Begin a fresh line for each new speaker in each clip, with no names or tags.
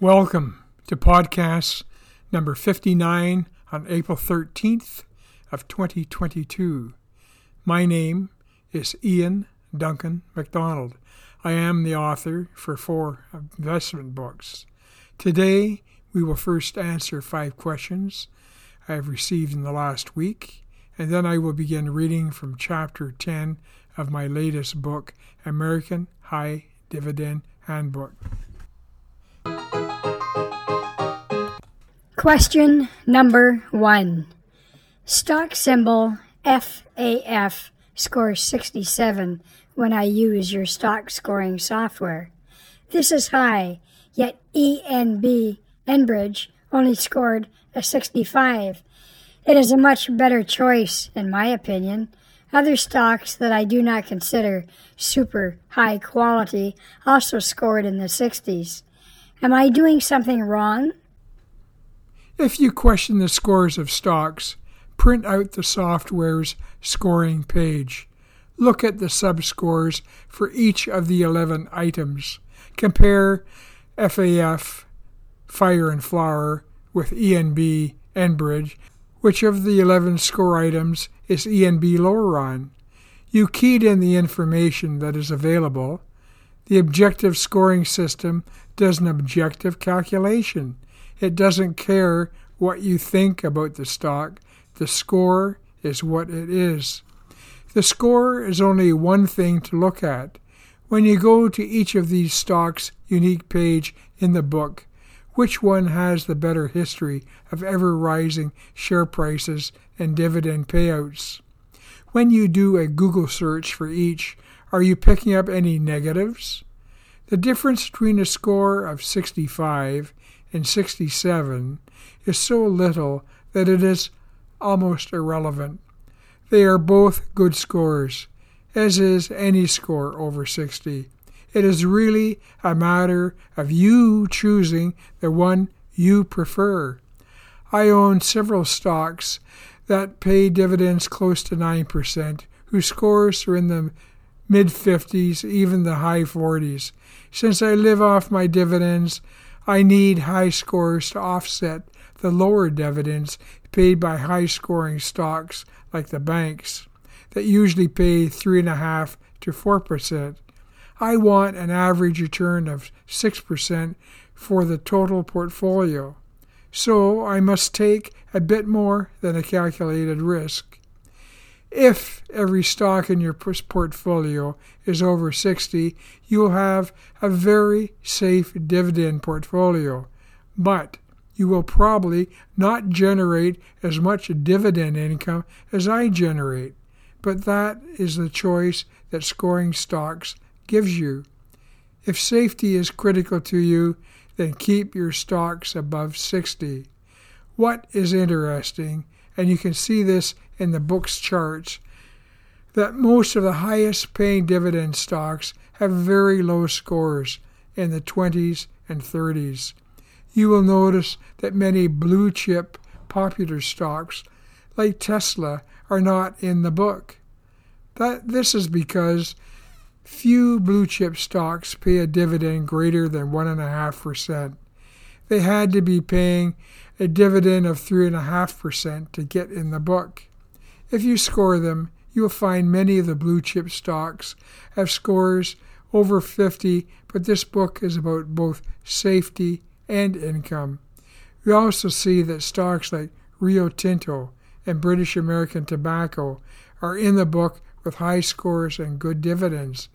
Welcome to podcast number 59 on April 13th of 2022. My name is Ian Duncan MacDonald. I am the author for four investment books. Today, we will first answer five questions I have received in the last week, and then I will begin reading from chapter 10 of my latest book, American High Dividend Handbook.
Question number one. Stock symbol FAF scores 67 when I use your stock scoring software. This is high, yet ENB Enbridge only scored a 65. It is a much better choice, in my opinion. Other stocks that I do not consider super high quality also scored in the 60s. Am I doing something wrong?
If you question the scores of stocks, print out the software's scoring page. Look at the subscores for each of the 11 items. Compare FAF, Fire and Flower, with ENB, Enbridge. Which of the 11 score items is ENB lower on? You keyed in the information that is available. The objective scoring system does an objective calculation. It doesn't care what you think about the stock. The score is what it is. The score is only one thing to look at. When you go to each of these stocks' unique page in the book, which one has the better history of ever rising share prices and dividend payouts? When you do a Google search for each, are you picking up any negatives? The difference between a score of 65 and 67 is so little that it is almost irrelevant. They are both good scores, as is any score over 60. It is really a matter of you choosing the one you prefer. I own several stocks that pay dividends close to 9%, whose scores are in the mid 50s, even the high 40s. Since I live off my dividends, I need high scores to offset the lower dividends paid by high scoring stocks like the banks that usually pay 3.5 to 4%. I want an average return of 6% for the total portfolio. So I must take a bit more than a calculated risk. If every stock in your portfolio is over 60, you will have a very safe dividend portfolio, but you will probably not generate as much dividend income as I generate. But that is the choice that scoring stocks gives you. If safety is critical to you, then keep your stocks above 60. What is interesting, and you can see this in the book's charts that most of the highest paying dividend stocks have very low scores in the 20s and 30s. You will notice that many blue chip popular stocks like Tesla are not in the book. That this is because few blue chip stocks pay a dividend greater than 1.5%. They had to be paying a dividend of 3.5% to get in the book. If you score them, you will find many of the blue chip stocks have scores over 50, but this book is about both safety and income. We also see that stocks like Rio Tinto and British American Tobacco are in the book with high scores and good dividends.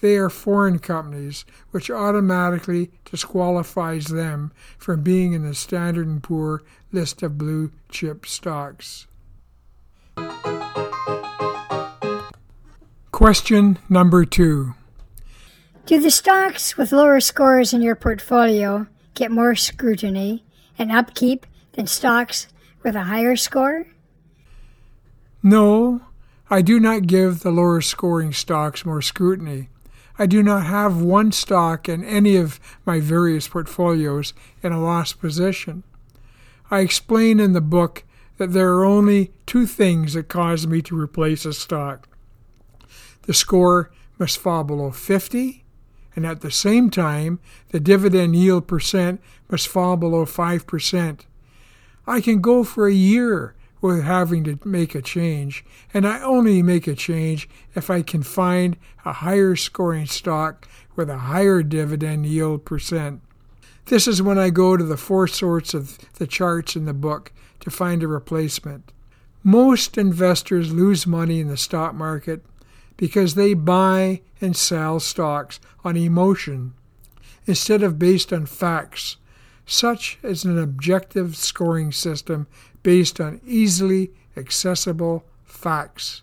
They are foreign companies, which automatically disqualifies them from being in the Standard & Poor list of blue chip stocks. Question number two.
Do the stocks with lower scores in your portfolio get more scrutiny and upkeep than stocks with a higher score?
No, I do not give the lower scoring stocks more scrutiny. I do not have one stock in any of my various portfolios in a lost position. I explain in the book that there are only two things that cause me to replace a stock. The score must fall below 50, and at the same time, the dividend yield percent must fall below 5%. I can go for a year with having to make a change, and I only make a change if I can find a higher scoring stock with a higher dividend yield percent. This is when I go to the four sorts of the charts in the book to find a replacement. Most investors lose money in the stock market because they buy and sell stocks on emotion instead of based on facts, such as an objective scoring system based on easily accessible facts.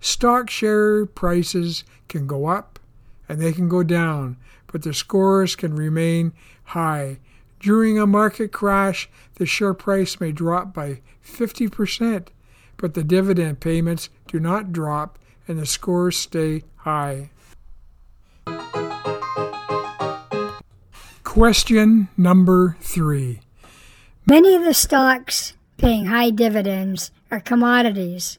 Stock share prices can go up and they can go down, but the scores can remain high. During a market crash, the share price may drop by 50%, but the dividend payments do not drop and the scores stay high. Question number three.
Many of the stocks paying high dividends are commodities.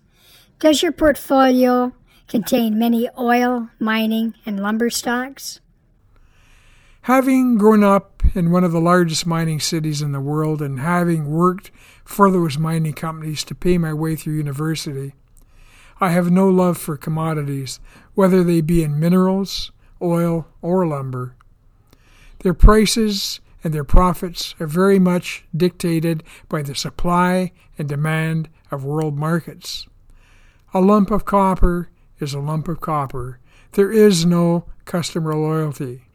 Does your portfolio contain many oil, mining, and lumber stocks?
Having grown up in one of the largest mining cities in the world and having worked for those mining companies to pay my way through university, I have no love for commodities, whether they be in minerals, oil, or lumber. Their prices and their profits are very much dictated by the supply and demand of world markets. A lump of copper is a lump of copper. There is no customer loyalty.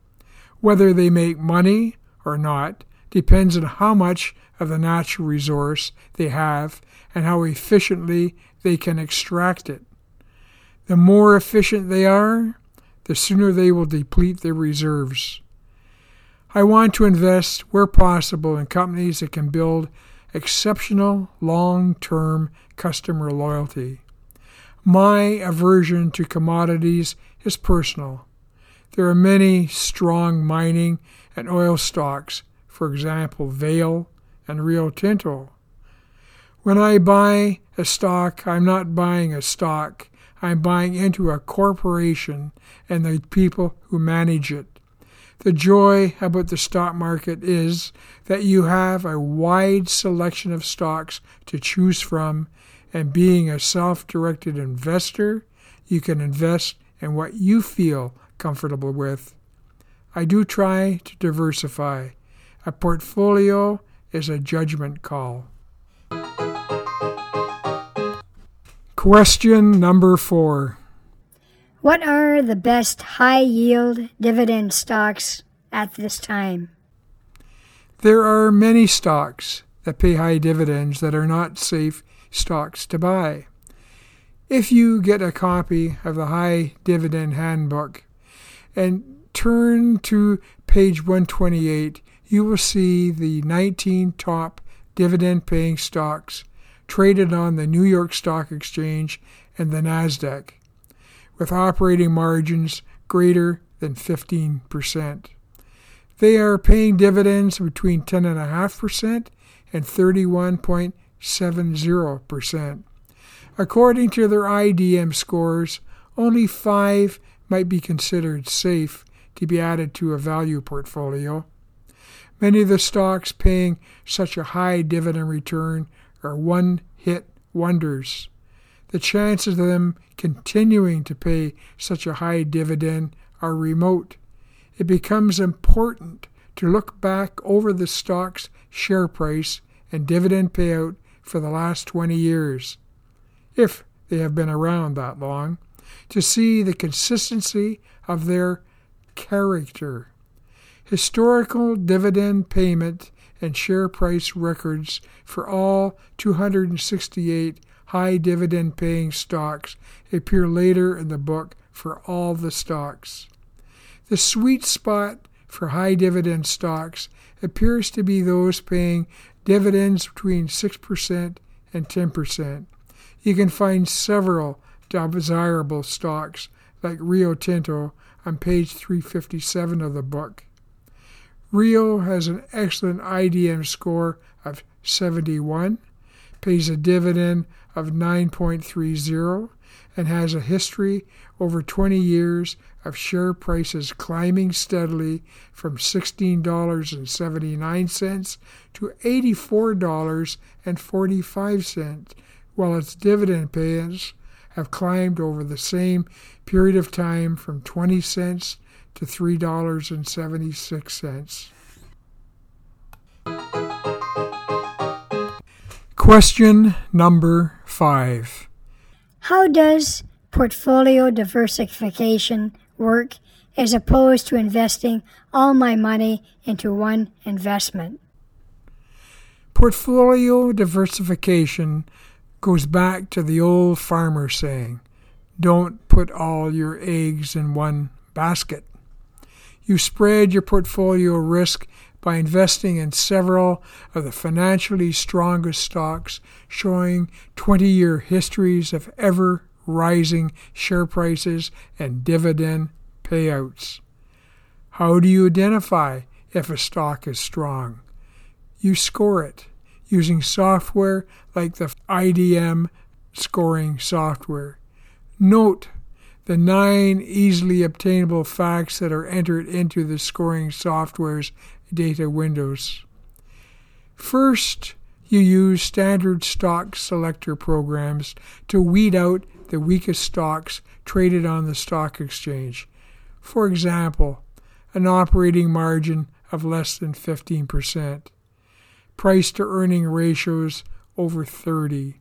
Whether they make money or not depends on how much of the natural resource they have and how efficiently they can extract it. The more efficient they are, the sooner they will deplete their reserves. I want to invest where possible in companies that can build exceptional long term customer loyalty. My aversion to commodities is personal. There are many strong mining and oil stocks, for example, Vale and Rio Tinto. When I buy a stock, I'm not buying a stock, I'm buying into a corporation and the people who manage it. The joy about the stock market is that you have a wide selection of stocks to choose from, and being a self directed investor, you can invest in what you feel comfortable with. I do try to diversify. A portfolio is a judgment call. Question number four.
What are the best high yield dividend stocks at this time?
There are many stocks that pay high dividends that are not safe stocks to buy. If you get a copy of the High Dividend Handbook and turn to page 128, you will see the 19 top dividend paying stocks traded on the New York Stock Exchange and the NASDAQ with operating margins greater than 15%. They are paying dividends between 10.5% and 31.70%. According to their IDM scores, only five might be considered safe to be added to a value portfolio. Many of the stocks paying such a high dividend return are one hit wonders the chances of them continuing to pay such a high dividend are remote. It becomes important to look back over the stock's share price and dividend payout for the last 20 years, if they have been around that long, to see the consistency of their character. Historical dividend payment and share price records for all 268 high dividend paying stocks appear later in the book for all the stocks. The sweet spot for high dividend stocks appears to be those paying dividends between 6% and 10%. You can find several desirable stocks like Rio Tinto on page 357 of the book. Rio has an excellent IDM score of 71, pays a dividend of 9.30 and has a history over 20 years of share prices climbing steadily from $16.79 to $84.45, while its dividend payments have climbed over the same period of time from 20 cents to $3.76. Question number five.
How does portfolio diversification work as opposed to investing all my money into one investment?
Portfolio diversification goes back to the old farmer saying, don't put all your eggs in one basket. You spread your portfolio risk by investing in several of the financially strongest stocks showing 20 year histories of ever rising share prices and dividend payouts. How do you identify if a stock is strong? You score it using software like the IDM scoring software. Note the nine easily obtainable facts that are entered into the scoring software's data windows. First, you use standard stock selector programs to weed out the weakest stocks traded on the stock exchange. For example, an operating margin of less than 15%, price to earning ratios over 30.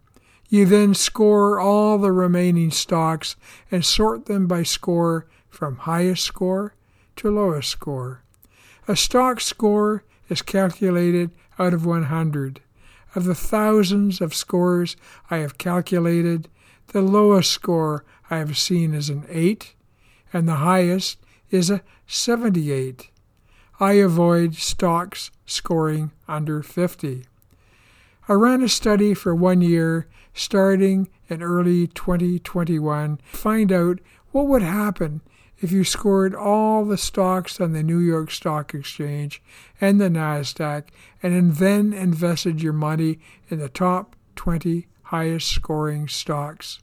You then score all the remaining stocks and sort them by score from highest score to lowest score. A stock score is calculated out of 100. Of the thousands of scores I have calculated, the lowest score I have seen is an 8, and the highest is a 78. I avoid stocks scoring under 50. I ran a study for one year starting in early 2021 find out what would happen if you scored all the stocks on the New York Stock Exchange and the NASDAQ and then invested your money in the top 20 highest scoring stocks.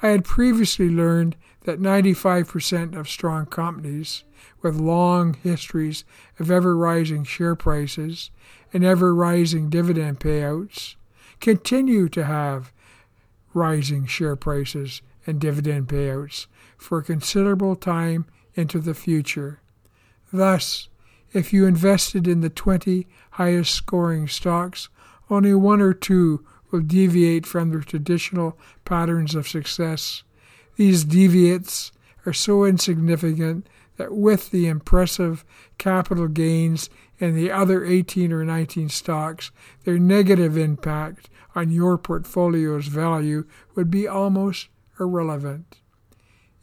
I had previously learned that 95% of strong companies with long histories of ever rising share prices and ever rising dividend payouts continue to have rising share prices and dividend payouts for a considerable time into the future. Thus, if you invested in the 20 highest scoring stocks, only one or two will deviate from the traditional patterns of success. These deviates are so insignificant that with the impressive capital gains in the other 18 or 19 stocks, their negative impact on your portfolio's value would be almost irrelevant.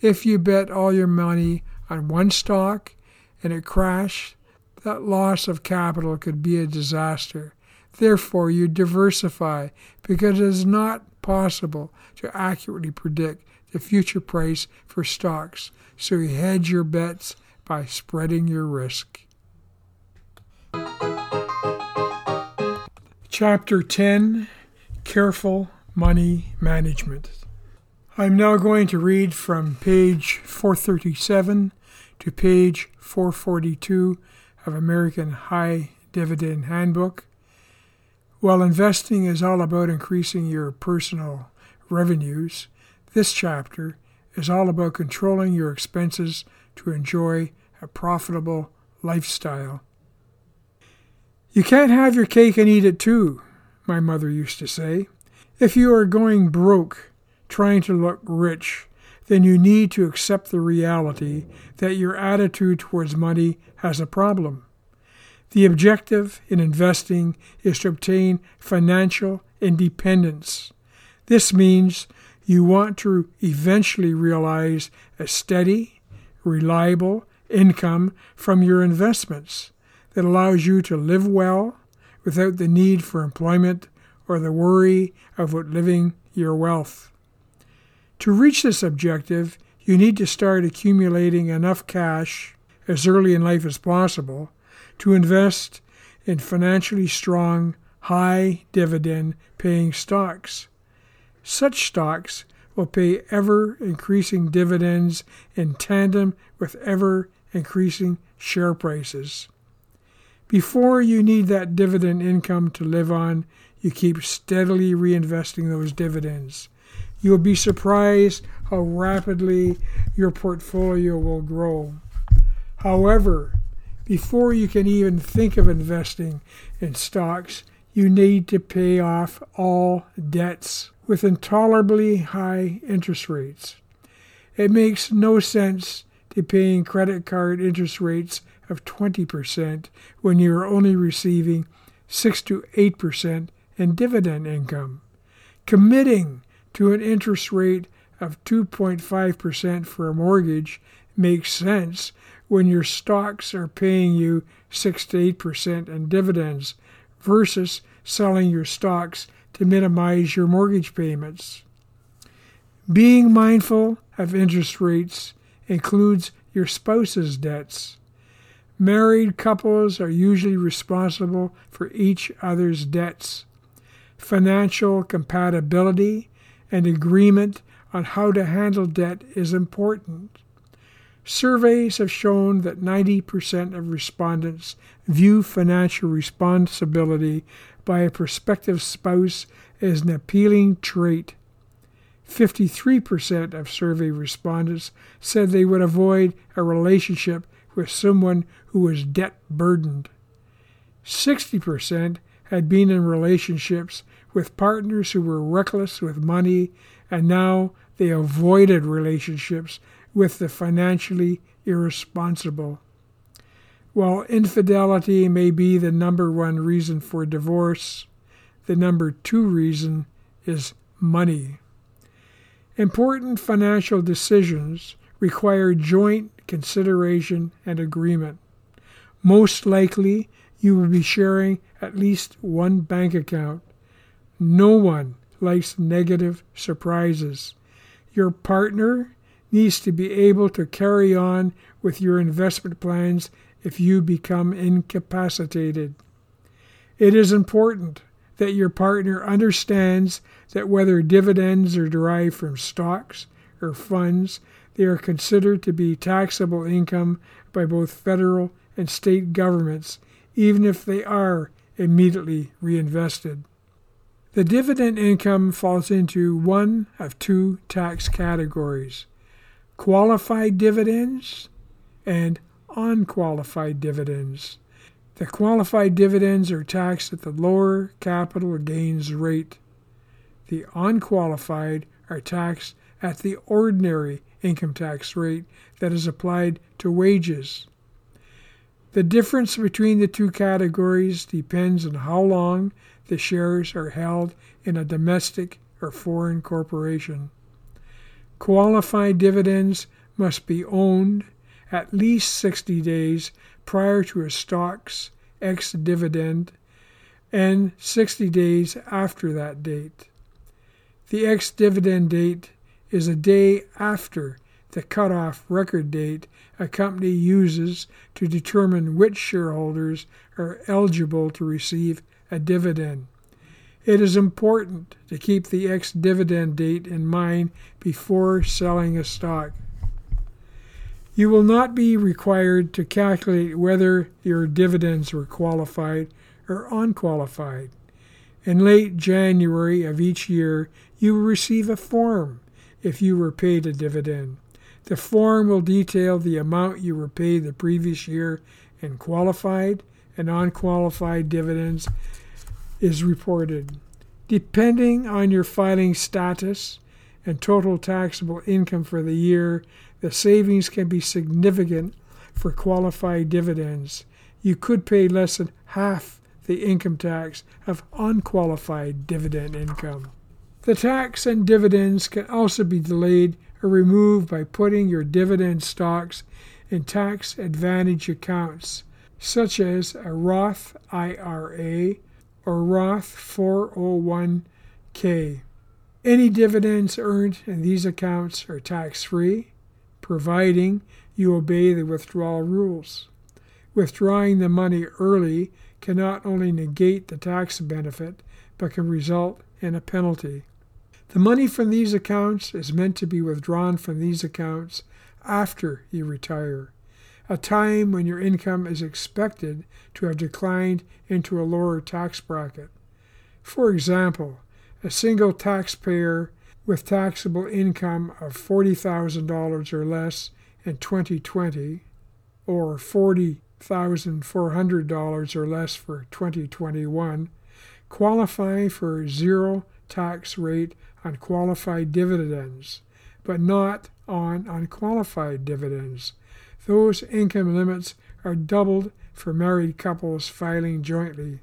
If you bet all your money on one stock and it crashed, that loss of capital could be a disaster. Therefore, you diversify because it is not possible to accurately predict the future price for stocks, so you hedge your bets by spreading your risk. Chapter 10 Careful Money Management. I'm now going to read from page 437 to page 442 of American High Dividend Handbook. While investing is all about increasing your personal revenues, this chapter is all about controlling your expenses to enjoy a profitable lifestyle. You can't have your cake and eat it too, my mother used to say. If you are going broke, trying to look rich, then you need to accept the reality that your attitude towards money has a problem. The objective in investing is to obtain financial independence. This means you want to eventually realize a steady, reliable income from your investments that allows you to live well without the need for employment or the worry of outliving your wealth. To reach this objective, you need to start accumulating enough cash as early in life as possible to invest in financially strong, high dividend paying stocks. Such stocks will pay ever increasing dividends in tandem with ever increasing share prices. Before you need that dividend income to live on, you keep steadily reinvesting those dividends. You will be surprised how rapidly your portfolio will grow. However, before you can even think of investing in stocks, you need to pay off all debts with intolerably high interest rates. It makes no sense to paying credit card interest rates of 20% when you are only receiving 6 to 8% in dividend income. Committing to an interest rate of 2.5% for a mortgage makes sense when your stocks are paying you 6 to 8% in dividends versus selling your stocks to minimize your mortgage payments. Being mindful of interest rates includes your spouse's debts. Married couples are usually responsible for each other's debts. Financial compatibility and agreement on how to handle debt is important. Surveys have shown that 90% of respondents view financial responsibility by a prospective spouse as an appealing trait. 53% of survey respondents said they would avoid a relationship with someone who was debt burdened. 60% had been in relationships with partners who were reckless with money, and now they avoided relationships with the financially irresponsible. While infidelity may be the number one reason for divorce, the number two reason is money. Important financial decisions require joint consideration and agreement. Most likely, you will be sharing at least one bank account. No one likes negative surprises. Your partner needs to be able to carry on with your investment plans if you become incapacitated. It is important that your partner understands that whether dividends are derived from stocks or funds, they are considered to be taxable income by both federal and state governments, even if they are immediately reinvested. The dividend income falls into one of two tax categories qualified dividends and unqualified dividends. The qualified dividends are taxed at the lower capital gains rate. The unqualified are taxed at the ordinary income tax rate that is applied to wages. The difference between the two categories depends on how long the shares are held in a domestic or foreign corporation. Qualified dividends must be owned at least 60 days prior to a stock's ex dividend and 60 days after that date. The ex dividend date is a day after the cutoff record date a company uses to determine which shareholders are eligible to receive a dividend. It is important to keep the ex dividend date in mind before selling a stock. You will not be required to calculate whether your dividends were qualified or unqualified. In late January of each year, you will receive a form if you were paid a dividend. The form will detail the amount you were paid the previous year in qualified and unqualified dividends is reported. Depending on your filing status and total taxable income for the year, the savings can be significant for qualified dividends. You could pay less than half the income tax of unqualified dividend income. The tax and dividends can also be delayed or removed by putting your dividend stocks in tax advantage accounts, such as a Roth IRA or Roth 401k. Any dividends earned in these accounts are tax free, providing you obey the withdrawal rules. Withdrawing the money early can not only negate the tax benefit, but can result in a penalty. The money from these accounts is meant to be withdrawn from these accounts after you retire, a time when your income is expected to have declined into a lower tax bracket. For example, a single taxpayer with taxable income of $40,000 or less in 2020 or $40,400 or less for 2021 qualify for zero tax rate on qualified dividends, but not on unqualified dividends. Those income limits are doubled for married couples filing jointly.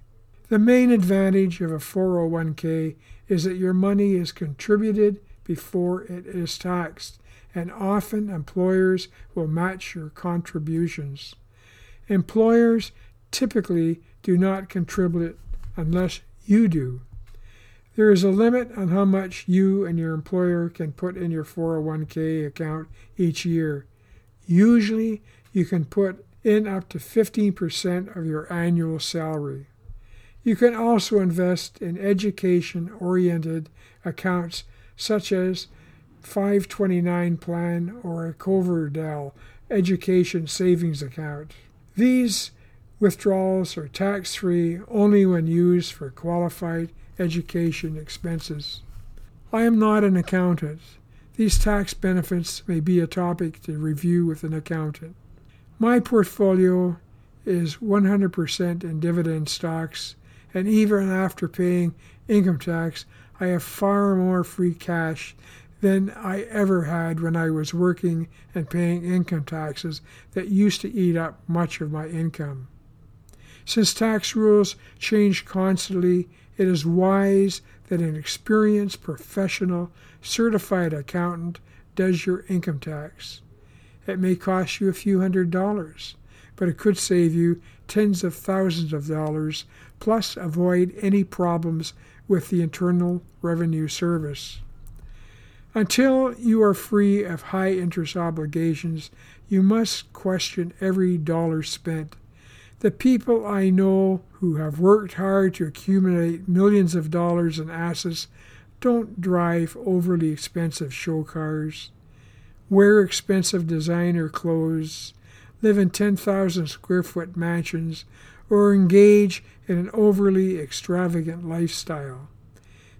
The main advantage of a 401k is that your money is contributed before it is taxed, and often employers will match your contributions. Employers typically do not contribute unless you do. There is a limit on how much you and your employer can put in your 401k account each year. Usually, you can put in up to 15% of your annual salary. You can also invest in education oriented accounts such as 529 plan or a Coverdell education savings account. These withdrawals are tax free only when used for qualified education expenses. I am not an accountant. These tax benefits may be a topic to review with an accountant. My portfolio is 100% in dividend stocks, and even after paying income tax, I have far more free cash than I ever had when I was working and paying income taxes that used to eat up much of my income. Since tax rules change constantly, it is wise that an experienced professional certified accountant does your income tax. It may cost you a few hundred dollars, but it could save you tens of thousands of dollars, plus avoid any problems with the Internal Revenue Service. Until you are free of high interest obligations, you must question every dollar spent. The people I know who have worked hard to accumulate millions of dollars in assets don't drive overly expensive show cars, wear expensive designer clothes, live in 10,000 square foot mansions, or engage in an overly extravagant lifestyle.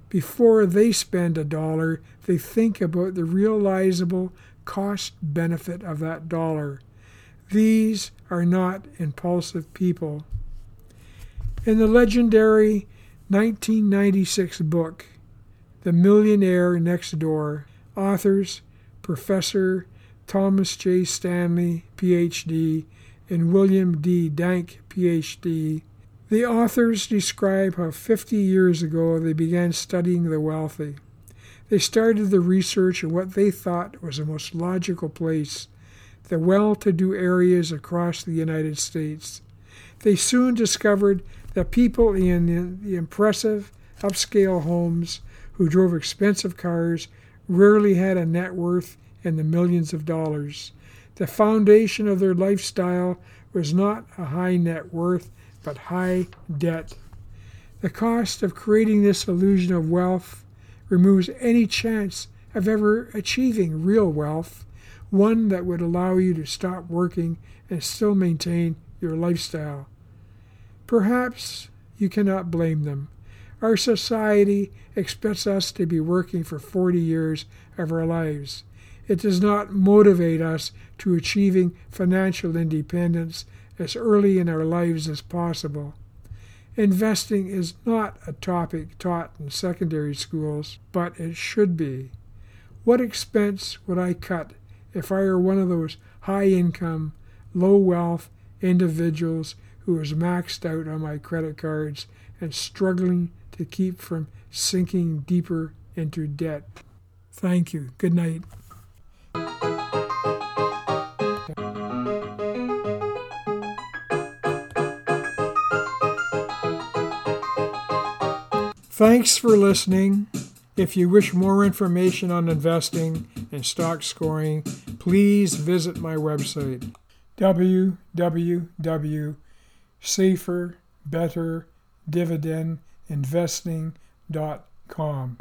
Before they spend a dollar, they think about the realizable cost benefit of that dollar. These are not impulsive people. In the legendary 1996 book, The Millionaire Next Door, authors Professor Thomas J. Stanley, Ph.D., and William D. Danko, Ph.D., the authors describe how 50 years ago they began studying the wealthy. They started the research in what they thought was the most logical place the well to do areas across the United States. They soon discovered that people in the impressive upscale homes who drove expensive cars rarely had a net worth in the millions of dollars. The foundation of their lifestyle was not a high net worth, but high debt. The cost of creating this illusion of wealth removes any chance of ever achieving real wealth one that would allow you to stop working and still maintain your lifestyle. Perhaps you cannot blame them. Our society expects us to be working for 40 years of our lives. It does not motivate us to achieving financial independence as early in our lives as possible. Investing is not a topic taught in secondary schools, but it should be. What expense would I cut if I were one of those high income, low wealth individuals who is maxed out on my credit cards and struggling to keep from sinking deeper into debt. Thank you. Good night. Thanks for listening. If you wish more information on investing and stock scoring, please visit my website www.saferbetterdividendinvesting.com.